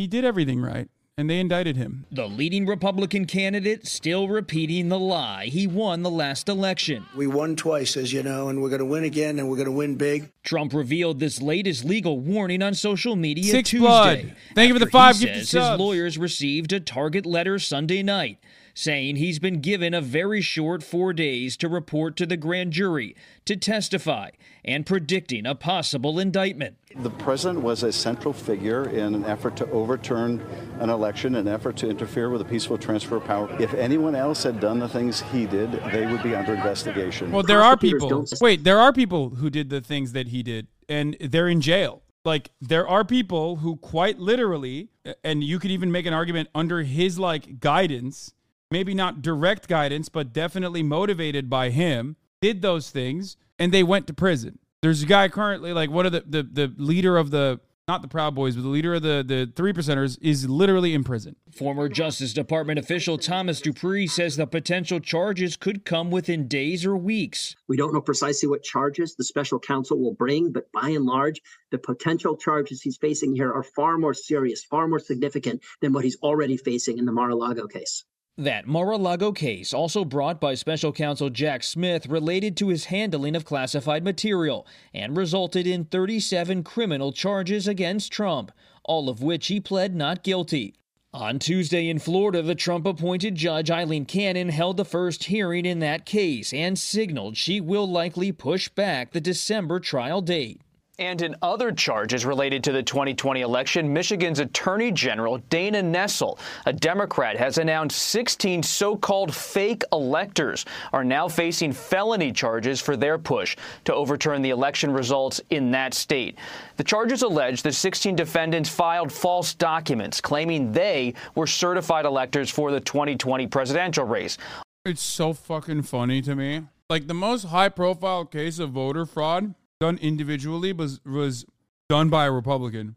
He did everything right, and they indicted him. The leading Republican candidate still repeating the lie. He won the last election. We won twice, as you know, and we're going to win again, and we're going to win big. Trump revealed this latest legal warning on social media Six Tuesday. blood. Thank you for the after five he gifted says his subs. lawyers received a target letter Sunday night saying he's been given a very short four days to report to the grand jury to testify and predicting a possible indictment. The president was a central figure in an effort to overturn an election, an effort to interfere with a peaceful transfer of power. If anyone else had done the things he did, they would be under investigation. Well, there are people. Wait, there are people who did the things that he did, and they're in jail. Like there are people who quite literally, and you could even make an argument under his like guidance, maybe not direct guidance, but definitely motivated by him, did those things, and they went to prison. There's a guy currently, like one of the the, the leader of the not the Proud Boys, but the leader of the the three percenters is literally in prison. Former Justice Department official Thomas Dupree says the potential charges could come within days or weeks. We don't know precisely what charges the special counsel will bring, but by and large, the potential charges he's facing here are far more serious, far more significant than what he's already facing in the Mar-a-Lago case. That Mar-a-Lago case, also brought by special counsel Jack Smith, related to his handling of classified material and resulted in 37 criminal charges against Trump, all of which he pled not guilty. On Tuesday in Florida, the Trump appointed judge Aileen Cannon held the first hearing in that case and signaled she will likely push back the December trial date. And in other charges related to the 2020 election, Michigan's Attorney General Dana Nessel, a Democrat, has announced 16 so called fake electors are now facing felony charges for their push to overturn the election results in that state. The charges allege the 16 defendants filed false documents claiming they were certified electors for the 2020 presidential race. It's so fucking funny to me. Like the most high profile case of voter fraud done individually was was done by a Republican.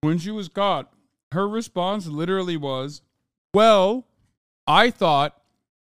When she was caught, her response literally was, "Well, I thought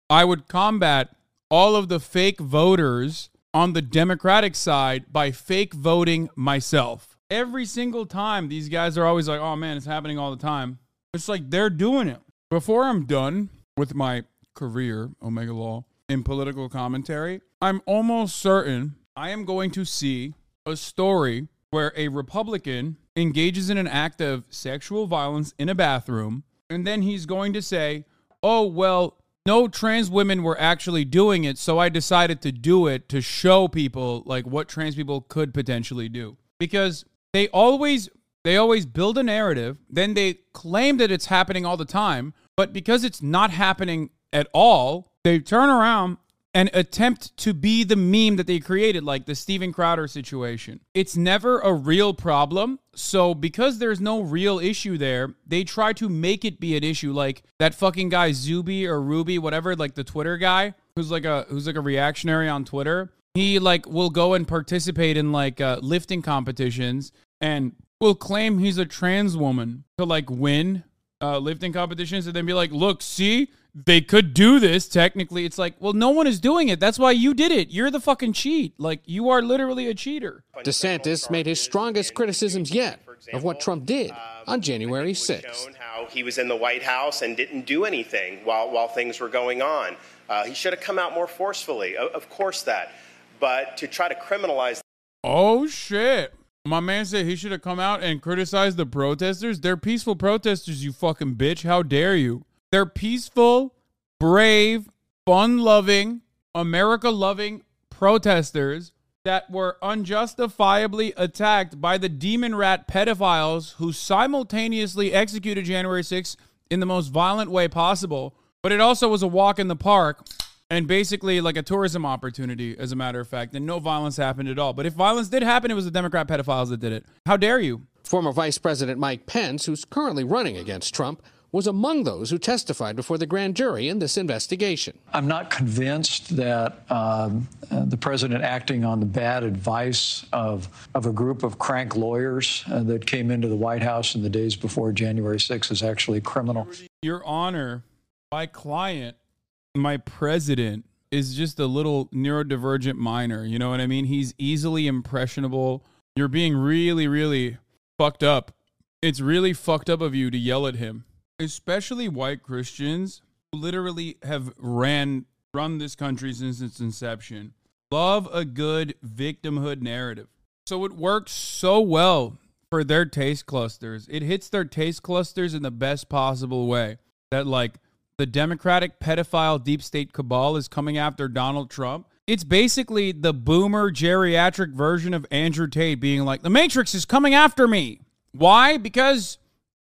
I would combat all of the fake voters on the Democratic side by fake voting myself." Every single time these guys are always like, "Oh man, it's happening all the time." It's like they're doing it. Before I'm done with my career, Omega Law, in political commentary, I'm almost certain I am going to see a story where a Republican engages in an act of sexual violence in a bathroom, and then he's going to say, Oh, well, no trans women were actually doing it, so I decided to do it to show people like what trans people could potentially do. Because they always they always build a narrative, then they claim that it's happening all the time, but because it's not happening at all, they turn around and attempt to be the meme that they created, like the Steven Crowder situation. It's never a real problem. So, because there's no real issue there, they try to make it be an issue. Like that fucking guy Zuby or Ruby, whatever, like the Twitter guy who's like a who's like a reactionary on Twitter. He like will go and participate in like uh, lifting competitions and will claim he's a trans woman to like win uh, lifting competitions and then be like, look, see, they could do this technically. It's like, well, no one is doing it. That's why you did it. You're the fucking cheat. Like, you are literally a cheater. DeSantis made his strongest criticisms yet of what Trump did on January 6th. how he was in the White House and didn't do anything while, while things were going on. Uh, he should have come out more forcefully, o- of course that. But to try to criminalize Oh, shit. My man said he should have come out and criticized the protesters. They're peaceful protesters, you fucking bitch. How dare you? They're peaceful, brave, fun loving, America loving protesters that were unjustifiably attacked by the demon rat pedophiles who simultaneously executed January 6th in the most violent way possible. But it also was a walk in the park and basically like a tourism opportunity, as a matter of fact. And no violence happened at all. But if violence did happen, it was the Democrat pedophiles that did it. How dare you? Former Vice President Mike Pence, who's currently running against Trump, was among those who testified before the grand jury in this investigation. I'm not convinced that um, uh, the president acting on the bad advice of, of a group of crank lawyers uh, that came into the White House in the days before January 6th is actually criminal. Your Honor, my client, my president, is just a little neurodivergent minor. You know what I mean? He's easily impressionable. You're being really, really fucked up it's really fucked up of you to yell at him, especially white Christians who literally have ran run this country since its inception. Love a good victimhood narrative. So it works so well for their taste clusters. It hits their taste clusters in the best possible way. That like the Democratic pedophile deep state cabal is coming after Donald Trump. It's basically the boomer geriatric version of Andrew Tate being like, the Matrix is coming after me. Why? Because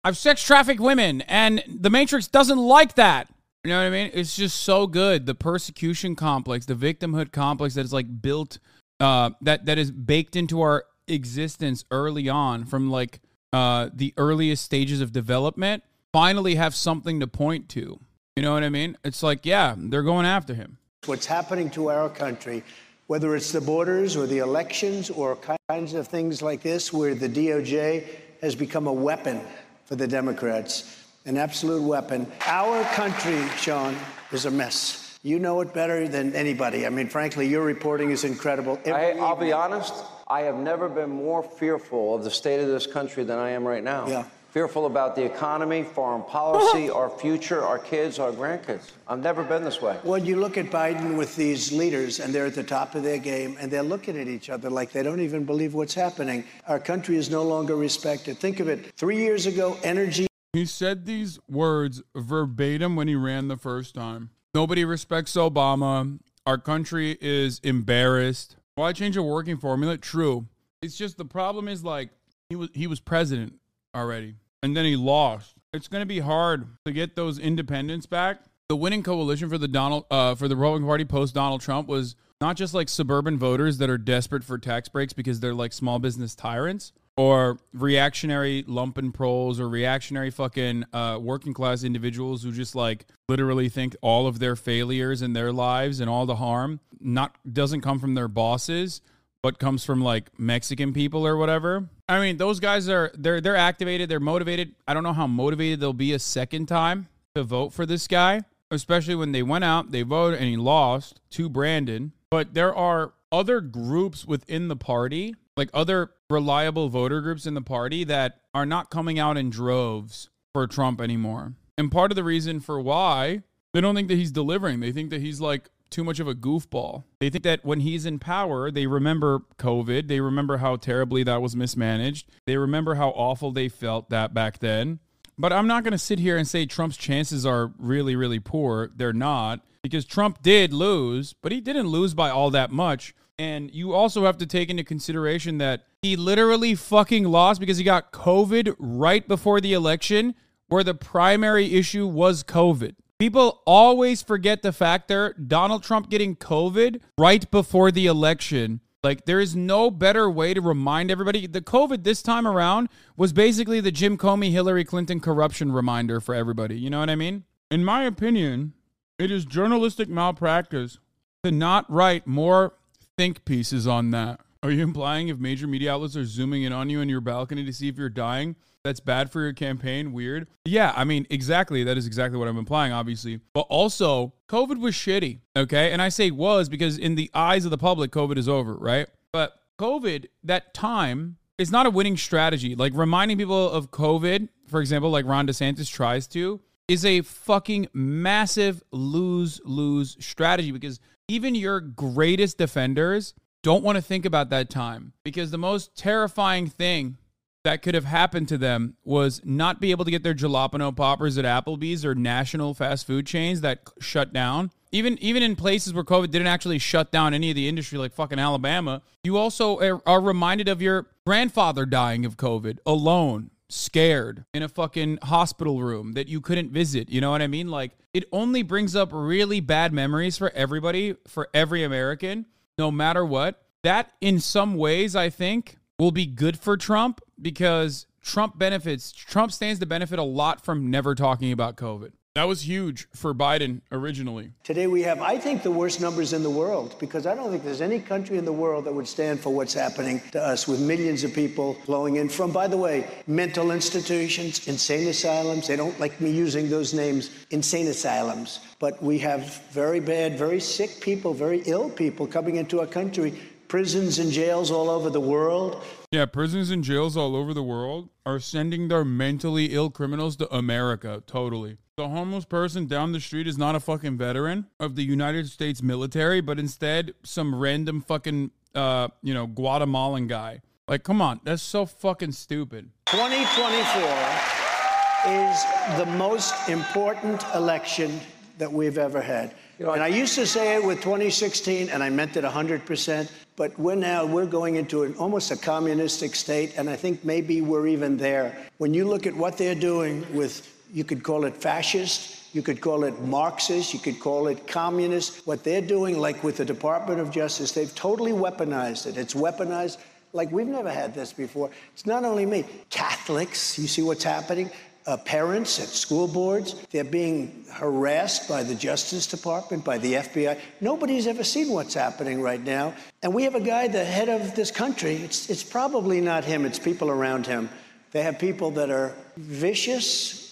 I've sex trafficked women and the Matrix doesn't like that. You know what I mean? It's just so good. The persecution complex, the victimhood complex that is like built, uh, that that is baked into our existence early on from like uh, the earliest stages of development. Finally, have something to point to. You know what I mean? It's like, yeah, they're going after him. What's happening to our country, whether it's the borders or the elections or kinds of things like this, where the DOJ has become a weapon for the Democrats an absolute weapon. Our country, Sean, is a mess. You know it better than anybody. I mean, frankly, your reporting is incredible. I, will be honest, I have never been more fearful of the state of this country than I am right now. Yeah. Fearful about the economy, foreign policy, our future, our kids, our grandkids. I've never been this way. When you look at Biden with these leaders, and they're at the top of their game, and they're looking at each other like they don't even believe what's happening. Our country is no longer respected. Think of it. Three years ago, energy he said these words verbatim when he ran the first time. Nobody respects Obama. Our country is embarrassed. Why change a working formula? True. It's just the problem is like he was he was president already and then he lost. It's going to be hard to get those independents back. The winning coalition for the Donald uh, for the Republican Party post Donald Trump was not just like suburban voters that are desperate for tax breaks because they're like small business tyrants or reactionary lumpen proles or reactionary fucking uh, working class individuals who just like literally think all of their failures in their lives and all the harm not doesn't come from their bosses but comes from like Mexican people or whatever. I mean, those guys are they're they're activated, they're motivated. I don't know how motivated they'll be a second time to vote for this guy, especially when they went out, they voted and he lost to Brandon. But there are other groups within the party like other reliable voter groups in the party that are not coming out in droves for Trump anymore. And part of the reason for why they don't think that he's delivering, they think that he's like too much of a goofball. They think that when he's in power, they remember COVID, they remember how terribly that was mismanaged, they remember how awful they felt that back then. But I'm not going to sit here and say Trump's chances are really, really poor. They're not, because Trump did lose, but he didn't lose by all that much. And you also have to take into consideration that he literally fucking lost because he got COVID right before the election, where the primary issue was COVID. People always forget the fact there Donald Trump getting COVID right before the election. Like, there is no better way to remind everybody. The COVID this time around was basically the Jim Comey Hillary Clinton corruption reminder for everybody. You know what I mean? In my opinion, it is journalistic malpractice to not write more think pieces on that. Are you implying if major media outlets are zooming in on you in your balcony to see if you're dying, that's bad for your campaign? Weird. Yeah, I mean, exactly. That is exactly what I'm implying, obviously. But also, COVID was shitty. Okay. And I say was because in the eyes of the public, COVID is over, right? But COVID, that time, is not a winning strategy. Like reminding people of COVID, for example, like Ron DeSantis tries to, is a fucking massive lose lose strategy because even your greatest defenders don't want to think about that time because the most terrifying thing that could have happened to them was not be able to get their jalapeno poppers at Applebee's or national fast food chains that shut down. Even even in places where COVID didn't actually shut down any of the industry, like fucking Alabama, you also are, are reminded of your grandfather dying of COVID alone scared in a fucking hospital room that you couldn't visit. You know what I mean? Like, it only brings up really bad memories for everybody, for every American, no matter what. That, in some ways, I think will be good for Trump because Trump benefits, Trump stands to benefit a lot from never talking about COVID. That was huge for Biden originally. Today we have, I think, the worst numbers in the world because I don't think there's any country in the world that would stand for what's happening to us with millions of people flowing in from, by the way, mental institutions, insane asylums. They don't like me using those names, insane asylums. But we have very bad, very sick people, very ill people coming into our country prisons and jails all over the world. Yeah, prisons and jails all over the world are sending their mentally ill criminals to America. Totally. The homeless person down the street is not a fucking veteran of the United States military, but instead some random fucking, uh, you know, Guatemalan guy. Like, come on, that's so fucking stupid. 2024 is the most important election that we've ever had. You know, and I used to say it with 2016, and I meant it 100%. But we're now we're going into an, almost a communistic state, and I think maybe we're even there. When you look at what they're doing with, you could call it fascist, you could call it Marxist, you could call it communist. What they're doing, like with the Department of Justice, they've totally weaponized it. It's weaponized like we've never had this before. It's not only me, Catholics, you see what's happening? uh, parents at school boards. They're being harassed by the Justice Department, by the FBI. Nobody's ever seen what's happening right now. And we have a guy, the head of this country. It's, it's probably not him, it's people around him. They have people that are vicious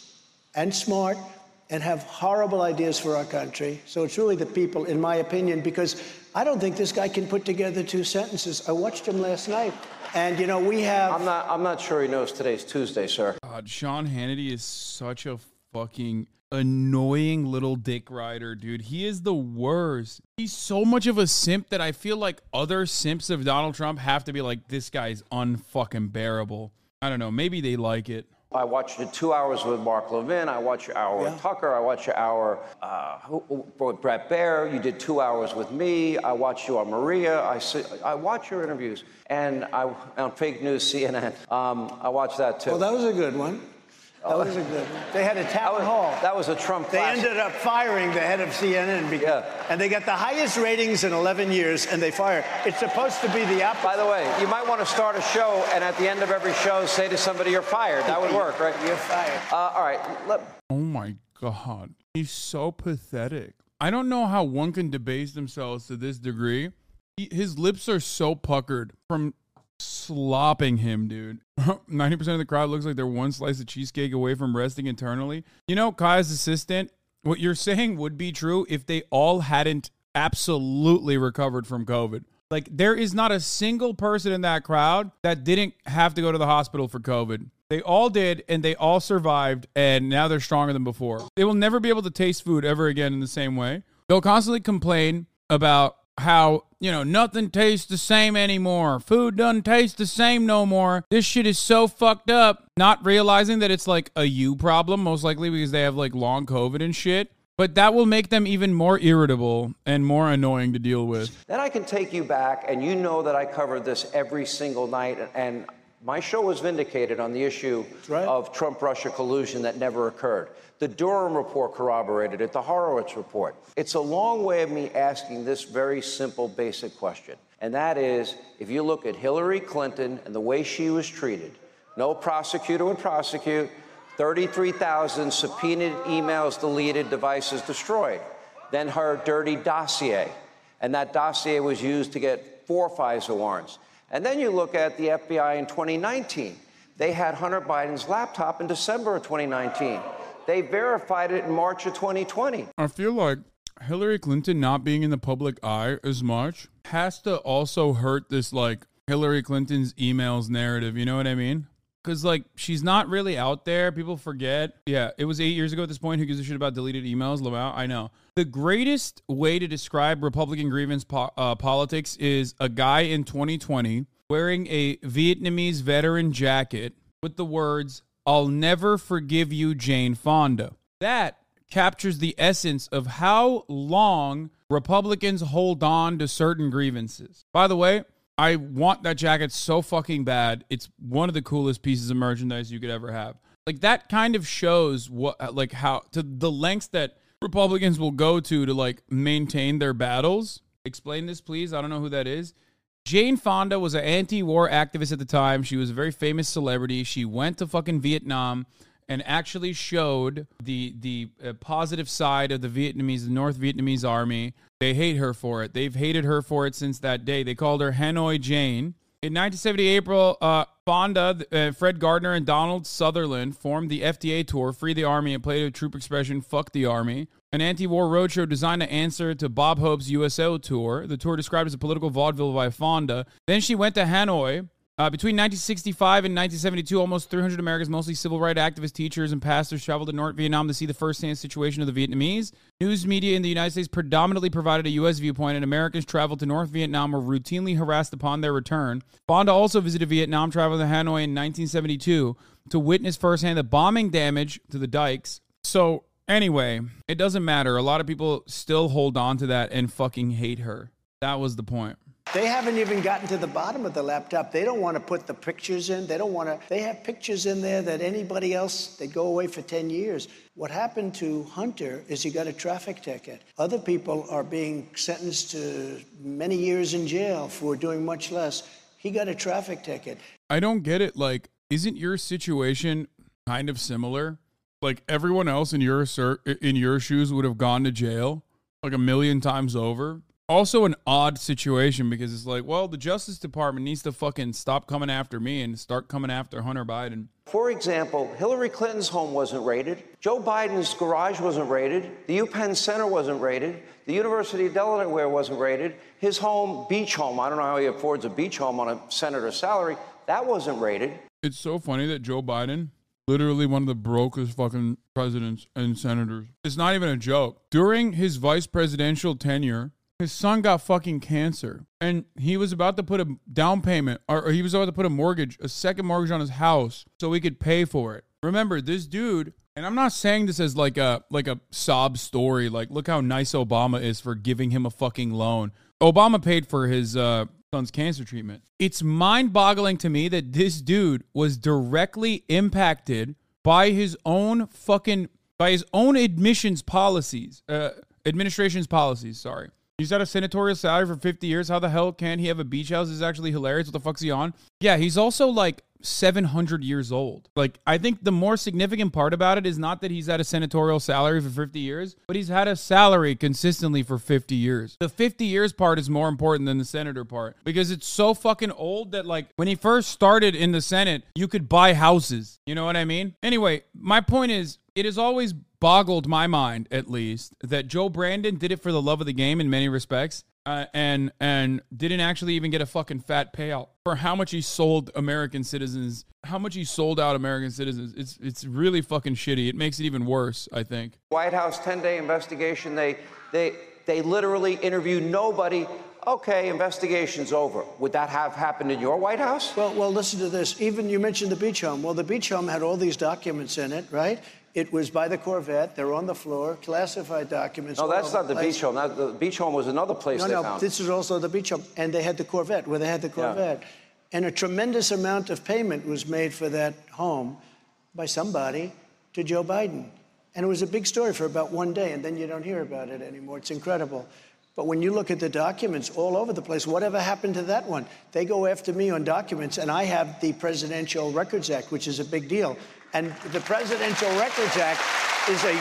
and smart and have horrible ideas for our country. So it's really the people, in my opinion, because I don't think this guy can put together two sentences. I watched him last night. And you know, we have. I'm not. I'm not sure he knows today's Tuesday, sir. God, Sean Hannity is such a fucking annoying little dick rider, dude. He is the worst. He's so much of a simp that I feel like other simps of Donald Trump have to be like, this guy's unfucking bearable. I don't know. Maybe they like it. I watched two hours with Mark Levin. I watched your hour yeah. with Tucker. I watched your hour uh, with Bret Baier. You did two hours with me. I watched you on Maria. I, see, I watch your interviews. And I, on fake news CNN, um, I watched that too. Well, that was a good one. That was a good. They had a town that was, hall. That was a Trump They classic. ended up firing the head of CNN. Because, yeah. And they got the highest ratings in 11 years, and they fired. It's supposed to be the opposite. By the way, you might want to start a show, and at the end of every show, say to somebody, you're fired. That would work, right? You're fired. Uh, all right. Let- oh, my God. He's so pathetic. I don't know how one can debase themselves to this degree. He, his lips are so puckered from slopping him, dude. 90% of the crowd looks like they're one slice of cheesecake away from resting internally. You know, Kai's assistant, what you're saying would be true if they all hadn't absolutely recovered from COVID. Like, there is not a single person in that crowd that didn't have to go to the hospital for COVID. They all did, and they all survived, and now they're stronger than before. They will never be able to taste food ever again in the same way. They'll constantly complain about how, you know, nothing tastes the same anymore. Food doesn't taste the same no more. This shit is so fucked up. Not realizing that it's like a you problem, most likely because they have like long COVID and shit. But that will make them even more irritable and more annoying to deal with. Then I can take you back, and you know that I covered this every single night, and my show was vindicated on the issue right. of Trump Russia collusion that never occurred. The Durham report corroborated it, the Horowitz report. It's a long way of me asking this very simple, basic question. And that is if you look at Hillary Clinton and the way she was treated, no prosecutor would prosecute, 33,000 subpoenaed emails deleted, devices destroyed. Then her dirty dossier. And that dossier was used to get four FISA warrants. And then you look at the FBI in 2019. They had Hunter Biden's laptop in December of 2019. They verified it in March of 2020. I feel like Hillary Clinton not being in the public eye as much has to also hurt this like Hillary Clinton's emails narrative. You know what I mean? Because like she's not really out there. People forget. Yeah, it was eight years ago at this point. Who gives a shit about deleted emails? Lamau, I know. The greatest way to describe Republican grievance po- uh, politics is a guy in 2020 wearing a Vietnamese veteran jacket with the words I'll never forgive you, Jane Fonda. That captures the essence of how long Republicans hold on to certain grievances. By the way, I want that jacket so fucking bad. It's one of the coolest pieces of merchandise you could ever have. Like that kind of shows what like how to the lengths that Republicans will go to to like maintain their battles. Explain this please. I don't know who that is. Jane Fonda was an anti-war activist at the time. She was a very famous celebrity. She went to fucking Vietnam and actually showed the the uh, positive side of the Vietnamese, the North Vietnamese army. They hate her for it. They've hated her for it since that day. They called her Hanoi Jane. In 1970 April, uh, Fonda, uh, Fred Gardner, and Donald Sutherland formed the FTA tour, Free the Army, and played a troop expression, Fuck the Army. An anti war roadshow designed to answer to Bob Hope's USO tour. The tour described as a political vaudeville by Fonda. Then she went to Hanoi, uh, between 1965 and 1972, almost 300 Americans, mostly civil rights activists, teachers, and pastors, traveled to North Vietnam to see the firsthand situation of the Vietnamese. News media in the United States predominantly provided a U.S. viewpoint, and Americans traveled to North Vietnam were routinely harassed upon their return. Fonda also visited Vietnam, traveling to Hanoi in 1972 to witness firsthand the bombing damage to the dikes. So, anyway, it doesn't matter. A lot of people still hold on to that and fucking hate her. That was the point. They haven't even gotten to the bottom of the laptop. They don't want to put the pictures in. They don't want to. They have pictures in there that anybody else, they go away for 10 years. What happened to Hunter is he got a traffic ticket. Other people are being sentenced to many years in jail for doing much less. He got a traffic ticket. I don't get it. Like, isn't your situation kind of similar? Like everyone else in your in your shoes would have gone to jail like a million times over also an odd situation because it's like, well, the Justice Department needs to fucking stop coming after me and start coming after Hunter Biden. For example, Hillary Clinton's home wasn't raided. Joe Biden's garage wasn't raided. The UPenn Center wasn't raided. The University of Delaware wasn't raided. His home, beach home, I don't know how he affords a beach home on a senator's salary, that wasn't raided. It's so funny that Joe Biden literally one of the brokest fucking presidents and senators. It's not even a joke. During his vice presidential tenure, his son got fucking cancer and he was about to put a down payment or, he was about to put a mortgage a second mortgage on his house so he could pay for it remember this dude and i'm not saying this as like a like a sob story like look how nice obama is for giving him a fucking loan obama paid for his uh, son's cancer treatment it's mind-boggling to me that this dude was directly impacted by his own fucking by his own admissions policies uh, administration's policies sorry He's had a senatorial salary for 50 years. How the hell can he have a beach house? This is actually hilarious. What the fuck's he on? Yeah, he's also like 700 years old. Like, I think the more significant part about it is not that he's had a senatorial salary for 50 years, but he's had a salary consistently for 50 years. The 50 years part is more important than the senator part because it's so fucking old that, like, when he first started in the Senate, you could buy houses. You know what I mean? Anyway, my point is, it is always boggled my mind, at least, that Joe Brandon did it for the love of the game in many respects. Uh, and and didn't actually even get a fucking fat payout for how much he sold American citizens, how much he sold out American citizens. It's it's really fucking shitty. It makes it even worse, I think. White House 10-day investigation. They they they literally interview nobody. Okay, investigation's over. Would that have happened in your White House? Well, well, listen to this. Even you mentioned the beach home. Well, the beach home had all these documents in it, right? It was by the Corvette. They're on the floor, classified documents. No, that's not the place. beach home. That, the beach home was another place no, no, found. this is also the beach home. And they had the Corvette, where they had the Corvette. Yeah. And a tremendous amount of payment was made for that home by somebody to Joe Biden. And it was a big story for about one day, and then you don't hear about it anymore. It's incredible. But when you look at the documents all over the place, whatever happened to that one? They go after me on documents, and I have the Presidential Records Act, which is a big deal. And the Presidential Records Act is a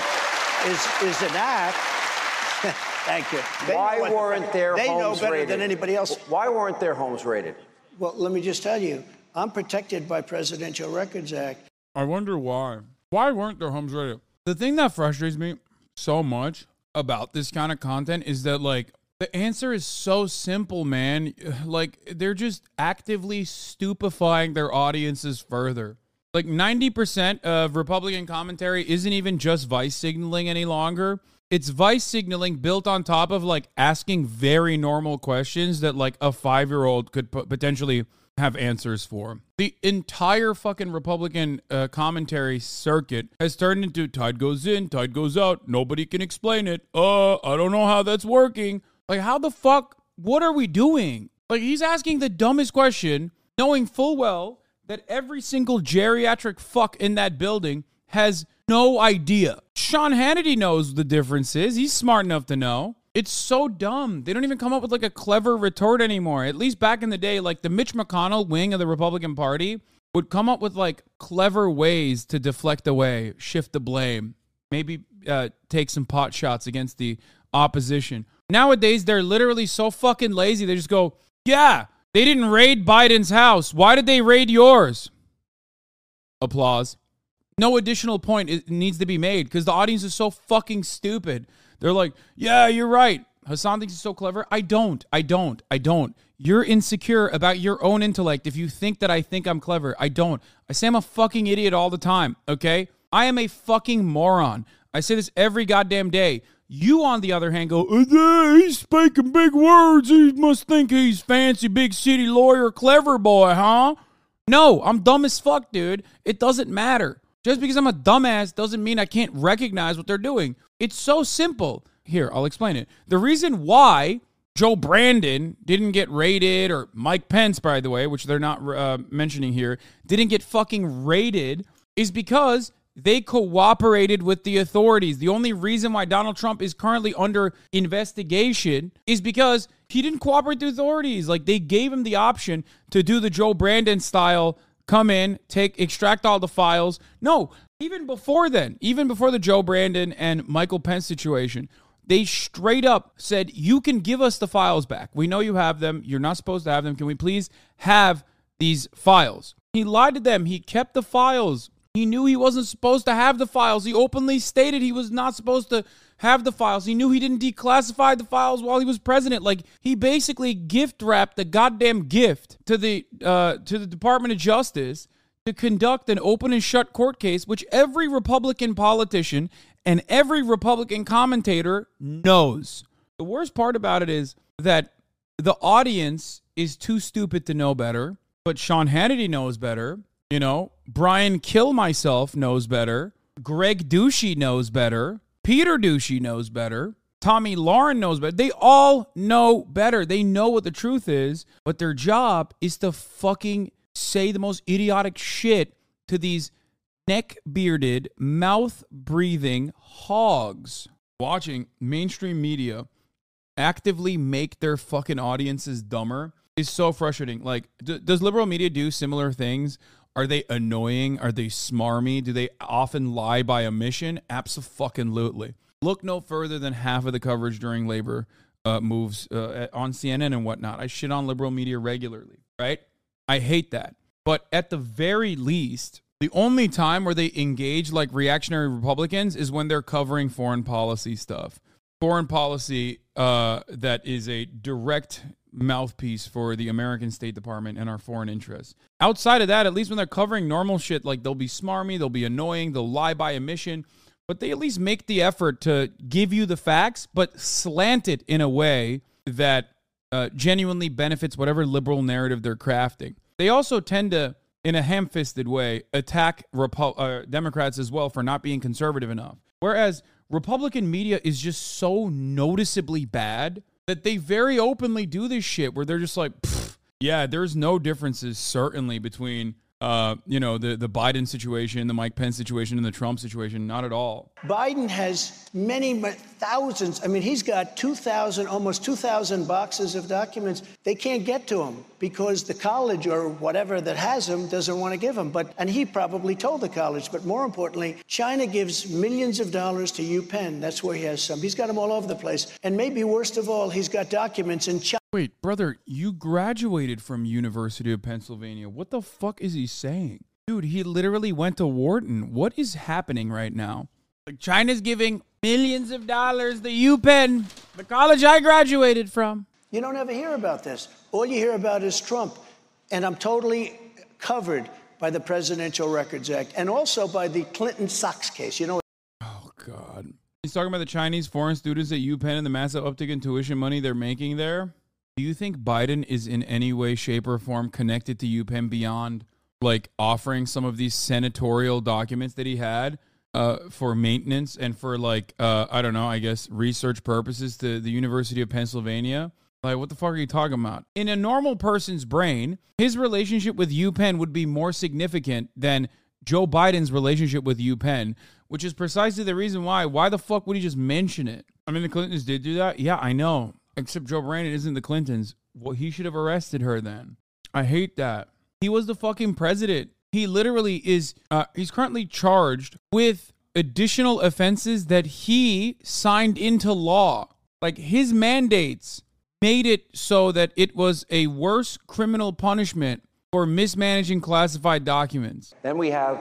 is is an act. Thank you. They Why weren't their they homes know better rated? than anybody else. Why weren't their homes rated? Well, let me just tell you, I'm protected by Presidential Records Act. I wonder why. Why weren't their homes rated? The thing that frustrates me so much about this kind of content is that like the answer is so simple, man. Like they're just actively stupefying their audiences further. Like 90% of Republican commentary isn't even just vice signaling any longer. It's vice signaling built on top of like asking very normal questions that like a 5-year-old could p- potentially have answers for. The entire fucking Republican uh, commentary circuit has turned into tide goes in, tide goes out, nobody can explain it. Uh, I don't know how that's working. Like how the fuck what are we doing? Like he's asking the dumbest question knowing full well that every single geriatric fuck in that building has no idea. Sean Hannity knows the difference is. He's smart enough to know. It's so dumb. They don't even come up with like a clever retort anymore. At least back in the day, like the Mitch McConnell wing of the Republican Party would come up with like clever ways to deflect away, shift the blame, maybe uh, take some pot shots against the opposition. Nowadays, they're literally so fucking lazy. They just go, yeah, They didn't raid Biden's house. Why did they raid yours? Applause. No additional point needs to be made because the audience is so fucking stupid. They're like, yeah, you're right. Hassan thinks he's so clever. I don't. I don't. I don't. You're insecure about your own intellect if you think that I think I'm clever. I don't. I say I'm a fucking idiot all the time, okay? I am a fucking moron. I say this every goddamn day. You, on the other hand, go, uh, he's speaking big words. He must think he's fancy, big city lawyer, clever boy, huh? No, I'm dumb as fuck, dude. It doesn't matter. Just because I'm a dumbass doesn't mean I can't recognize what they're doing. It's so simple. Here, I'll explain it. The reason why Joe Brandon didn't get raided, or Mike Pence, by the way, which they're not uh, mentioning here, didn't get fucking raided, is because they cooperated with the authorities. The only reason why Donald Trump is currently under investigation is because he didn't cooperate with the authorities. Like they gave him the option to do the Joe Brandon style come in, take extract all the files. No, even before then, even before the Joe Brandon and Michael Pence situation, they straight up said, You can give us the files back. We know you have them. You're not supposed to have them. Can we please have these files? He lied to them. He kept the files. He knew he wasn't supposed to have the files. He openly stated he was not supposed to have the files. He knew he didn't declassify the files while he was president. Like he basically gift wrapped the goddamn gift to the uh, to the Department of Justice to conduct an open and shut court case, which every Republican politician and every Republican commentator knows. The worst part about it is that the audience is too stupid to know better, but Sean Hannity knows better. You know, Brian Kill Myself knows better. Greg Douchey knows better. Peter Douchey knows better. Tomi Lahren knows better. They all know better. They know what the truth is, but their job is to fucking say the most idiotic shit to these neck bearded, mouth breathing hogs watching mainstream media actively make their fucking audiences dumber is so frustrating. Like, d- does liberal media do similar things? Are they annoying? Are they smarmy? Do they often lie by omission? Absolutely. Look no further than half of the coverage during labor uh, moves uh, on CNN and whatnot. I shit on liberal media regularly, right? I hate that. But at the very least, the only time where they engage like reactionary Republicans is when they're covering foreign policy stuff. Foreign policy uh, that is a direct mouthpiece for the American State Department and our foreign interests. Outside of that, at least when they're covering normal shit, like they'll be smarmy, they'll be annoying, they'll lie by omission, but they at least make the effort to give you the facts, but slant it in a way that uh, genuinely benefits whatever liberal narrative they're crafting. They also tend to in a ham fisted way, attack uh, Democrats as well for not being conservative enough. Whereas Republican media is just so noticeably bad that they very openly do this shit where they're just like, yeah, there's no differences certainly between uh, you know, the, the Biden situation, the Mike Pence situation, and the Trump situation. Not at all. Biden has many, thousands. I mean, he's got 2,000, almost 2,000 boxes of documents. They can't get to him because the college or whatever that has him doesn't want to give him. But and he probably told the college. But more importantly, China gives millions of dollars to UPenn. That's where he has some. He's got them all over the place. And maybe worst of all, he's got documents in China. Wait, brother, you graduated from University of Pennsylvania. What the fuck is he saying? Dude, he literally went to Wharton. What is happening right now? Like China's giving millions of dollars to UPenn, the college I graduated from. You don't ever hear about this. All you hear about is Trump. And I'm totally covered by the Presidential Records Act and also by the Clinton Socks case. You know. Oh God. He's talking about the Chinese foreign students at UPenn and the massive uptick in tuition money they're making there. Do you think Biden is in any way, shape, or form connected to UPenn beyond like offering some of these senatorial documents that he had uh, for maintenance and for like uh, I don't know, I guess research purposes to the University of Pennsylvania? Like, what the fuck are you talking about? In a normal person's brain, his relationship with UPenn would be more significant than Joe Biden's relationship with UPenn, which is precisely the reason why. Why the fuck would he just mention it? I mean, the Clintons did do that. Yeah, I know. Except Joe Brandon isn't the Clintons. Well, he should have arrested her then. I hate that. He was the fucking president. He literally is, uh, he's currently charged with additional offenses that he signed into law. Like his mandates made it so that it was a worse criminal punishment for mismanaging classified documents. Then we have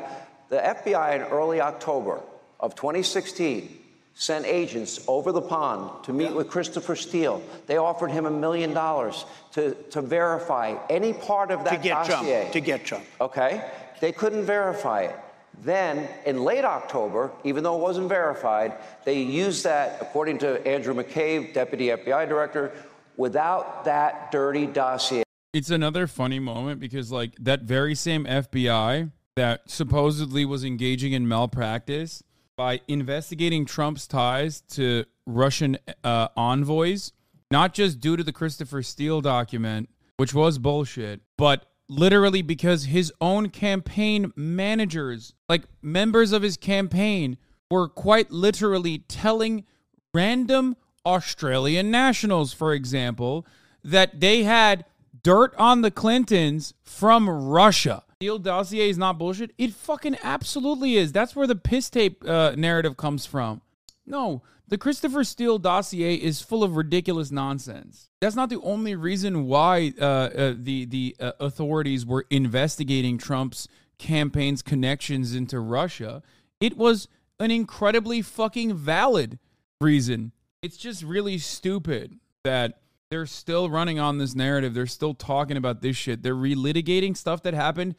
the FBI in early October of 2016 sent agents over the pond to meet with Christopher Steele. They offered him a million dollars to, to verify any part of that to get dossier. Trump. To get Trump. Okay? They couldn't verify it. Then, in late October, even though it wasn't verified, they used that, according to Andrew McCabe, deputy FBI director, without that dirty dossier. It's another funny moment because, like, that very same FBI that supposedly was engaging in malpractice by investigating Trump's ties to Russian uh, envoys, not just due to the Christopher Steele document, which was bullshit, but literally because his own campaign managers, like members of his campaign, were quite literally telling random Australian nationals, for example, that they had dirt on the Clintons from Russia. Steele dossier is not bullshit. It fucking absolutely is. That's where the piss tape uh, narrative comes from. No, the Christopher Steele dossier is full of ridiculous nonsense. That's not the only reason why uh, uh, the the uh, authorities were investigating Trump's campaign's connections into Russia. It was an incredibly fucking valid reason. It's just really stupid that they're still running on this narrative. They're still talking about this shit. They're relitigating stuff that happened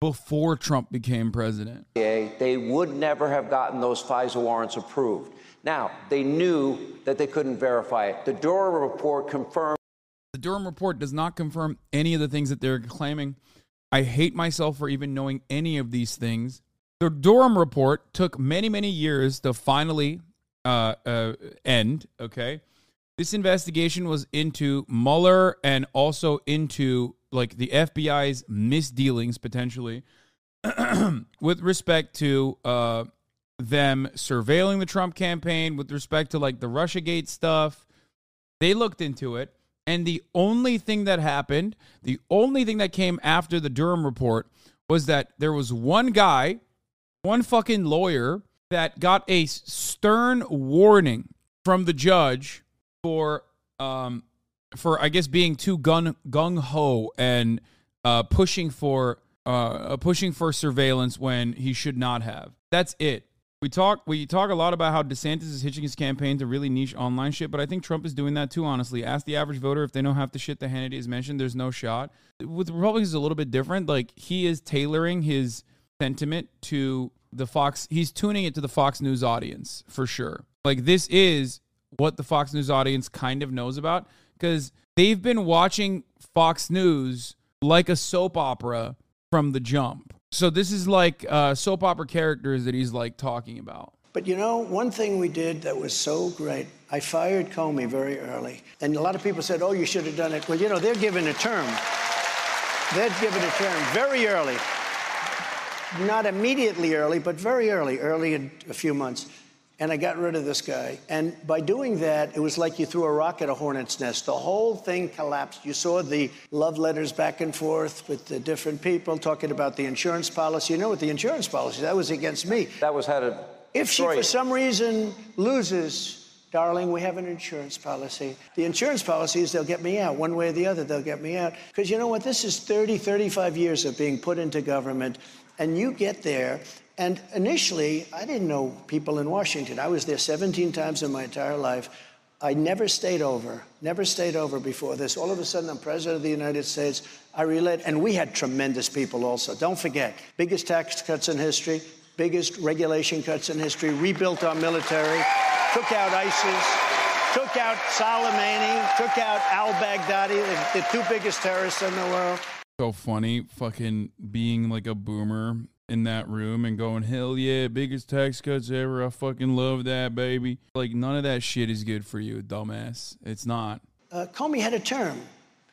before Trump became president. They would never have gotten those FISA warrants approved. Now, they knew that they couldn't verify it. The Durham report confirmed. The Durham report does not confirm any of the things that they're claiming. I hate myself for even knowing any of these things. The Durham report took many, many years to finally uh, uh, end. Okay. This investigation was into Mueller and also into like the FBI's misdealings potentially with respect to uh, them surveilling the Trump campaign, with respect to like the Russiagate stuff. They looked into it. And the only thing that happened, the only thing that came after the Durham report was that there was one guy, one fucking lawyer that got a stern warning from the judge for um for I guess being too gun gung ho and uh pushing for uh pushing for surveillance when he should not have. That's it. We talk we talk a lot about how DeSantis is hitching his campaign to really niche online shit, but I think Trump is doing that too, honestly. Ask the average voter if they know half the shit that Hannity has mentioned, there's no shot. With Republicans a little bit different. Like he is tailoring his sentiment to the Fox he's tuning it to the Fox News audience for sure. Like this is what the Fox News audience kind of knows about because they've been watching Fox News like a soap opera from the jump. So this is like uh, soap opera characters that he's like talking about. But you know, one thing we did that was so great, I fired Comey very early. And a lot of people said, oh, you should have done it. Well, you know, they're given a term. They're given a term very early. Not immediately early, but very early, early in a few months. And I got rid of this guy. And by doing that, it was like you threw a rock at a hornet's nest. The whole thing collapsed. You saw the love letters back and forth with the different people talking about the insurance policy. You know what the insurance policy, that was against me. That was how to. If she, for some reason, loses, darling, we have an insurance policy. The insurance policy is they'll get me out. One way or the other, they'll get me out. Because you know what? This is 30, 35 years of being put into government. And you get there, and initially, I didn't know people in Washington. I was there 17 times in my entire life. I never stayed over, never stayed over before this. All of a sudden, I'm president of the United States. I relate, and we had tremendous people also. Don't forget, biggest tax cuts in history, biggest regulation cuts in history, rebuilt our military, took out ISIS, took out Soleimani, took out al Baghdadi, the, the two biggest terrorists in the world. So funny, fucking being like a boomer in that room and going, hell yeah, biggest tax cuts ever. I fucking love that, baby. Like, none of that shit is good for you, dumbass. It's not. Uh, Comey had a term.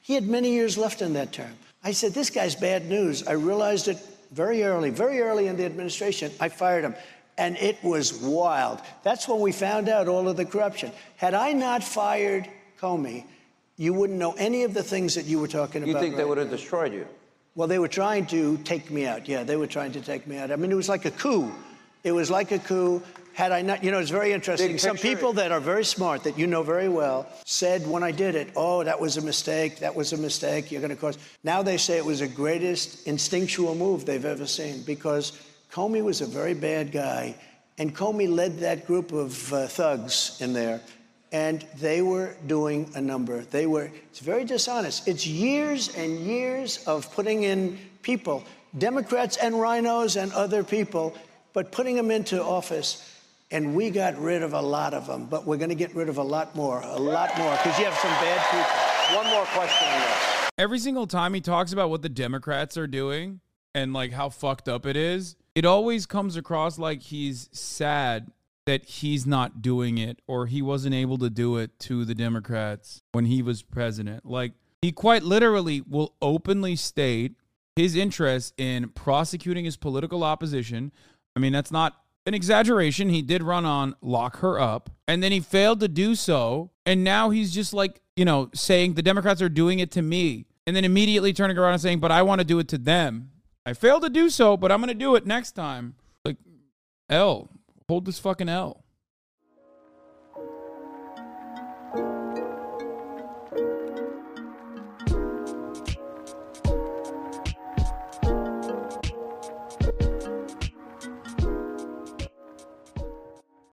He had many years left in that term. I said, this guy's bad news. I realized it very early, very early in the administration. I fired him. And it was wild. That's when we found out all of the corruption. Had I not fired Comey, you wouldn't know any of the things that you were talking You about. You think they would have destroyed you? Well, they were trying to take me out. Yeah, they were trying to take me out. I mean, it was like a coup. It was like a coup. had I not, you know, it's very interesting. Some people that are very smart, that you know very well, said when I did it, oh, that was a mistake, that was a mistake, you're going to cause. Now they say it was the greatest instinctual move they've ever seen because Comey was a very bad guy, and Comey led that group of uh, thugs in there. And they were doing a number. They were, it's very dishonest. It's years and years of putting in people, Democrats and RINOs and other people, but putting them into office and we got rid of a lot of them, but we're going to get rid of a lot more, a lot more, because you have some bad people. One more question on. Every single time he talks about what the Democrats are doing and like how fucked up it is, it always comes across like he's sad that he's not doing it or he wasn't able to do it to the Democrats when he was president. Like he quite literally will openly state his interest in prosecuting his political opposition. I mean, that's not an exaggeration. He did run on lock her up, and then he failed to do so. And now he's just like, you know, saying the Democrats are doing it to me, and then immediately turning around and saying, but I want to do it to them. I failed to do so, but I'm going to do it next time. Like, L, hold this fucking L.